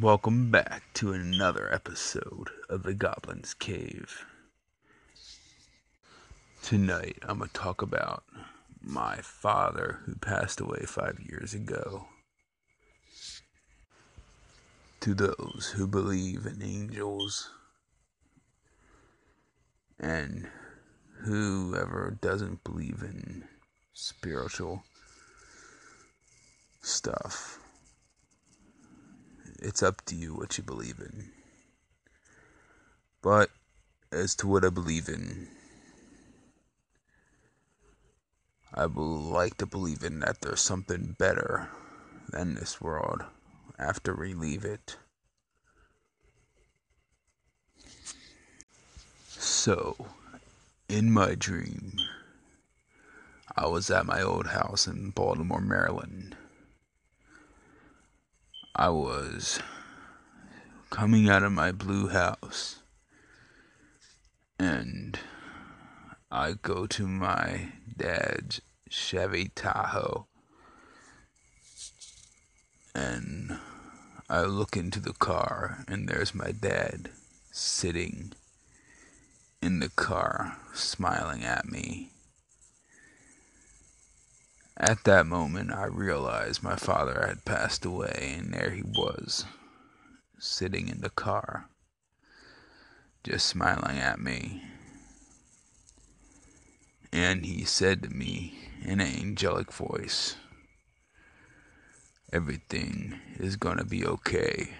Welcome back to another episode of The Goblin's Cave. Tonight, I'm going to talk about my father who passed away five years ago. To those who believe in angels and whoever doesn't believe in spiritual stuff it's up to you what you believe in. But as to what I believe in, I would like to believe in that there's something better than this world after we leave it. So, in my dream, I was at my old house in Baltimore, Maryland I was coming out of my blue house and I go to my dad's Chevy Tahoe and I look into the car and there's my dad sitting in the car smiling at me at that moment, I realized my father had passed away, and there he was, sitting in the car, just smiling at me. And he said to me in an angelic voice, Everything is gonna be okay.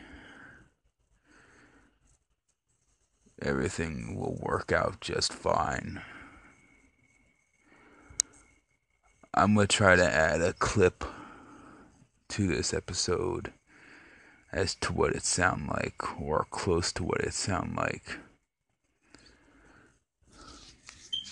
Everything will work out just fine. I'm going to try to add a clip to this episode as to what it sound like or close to what it sound like.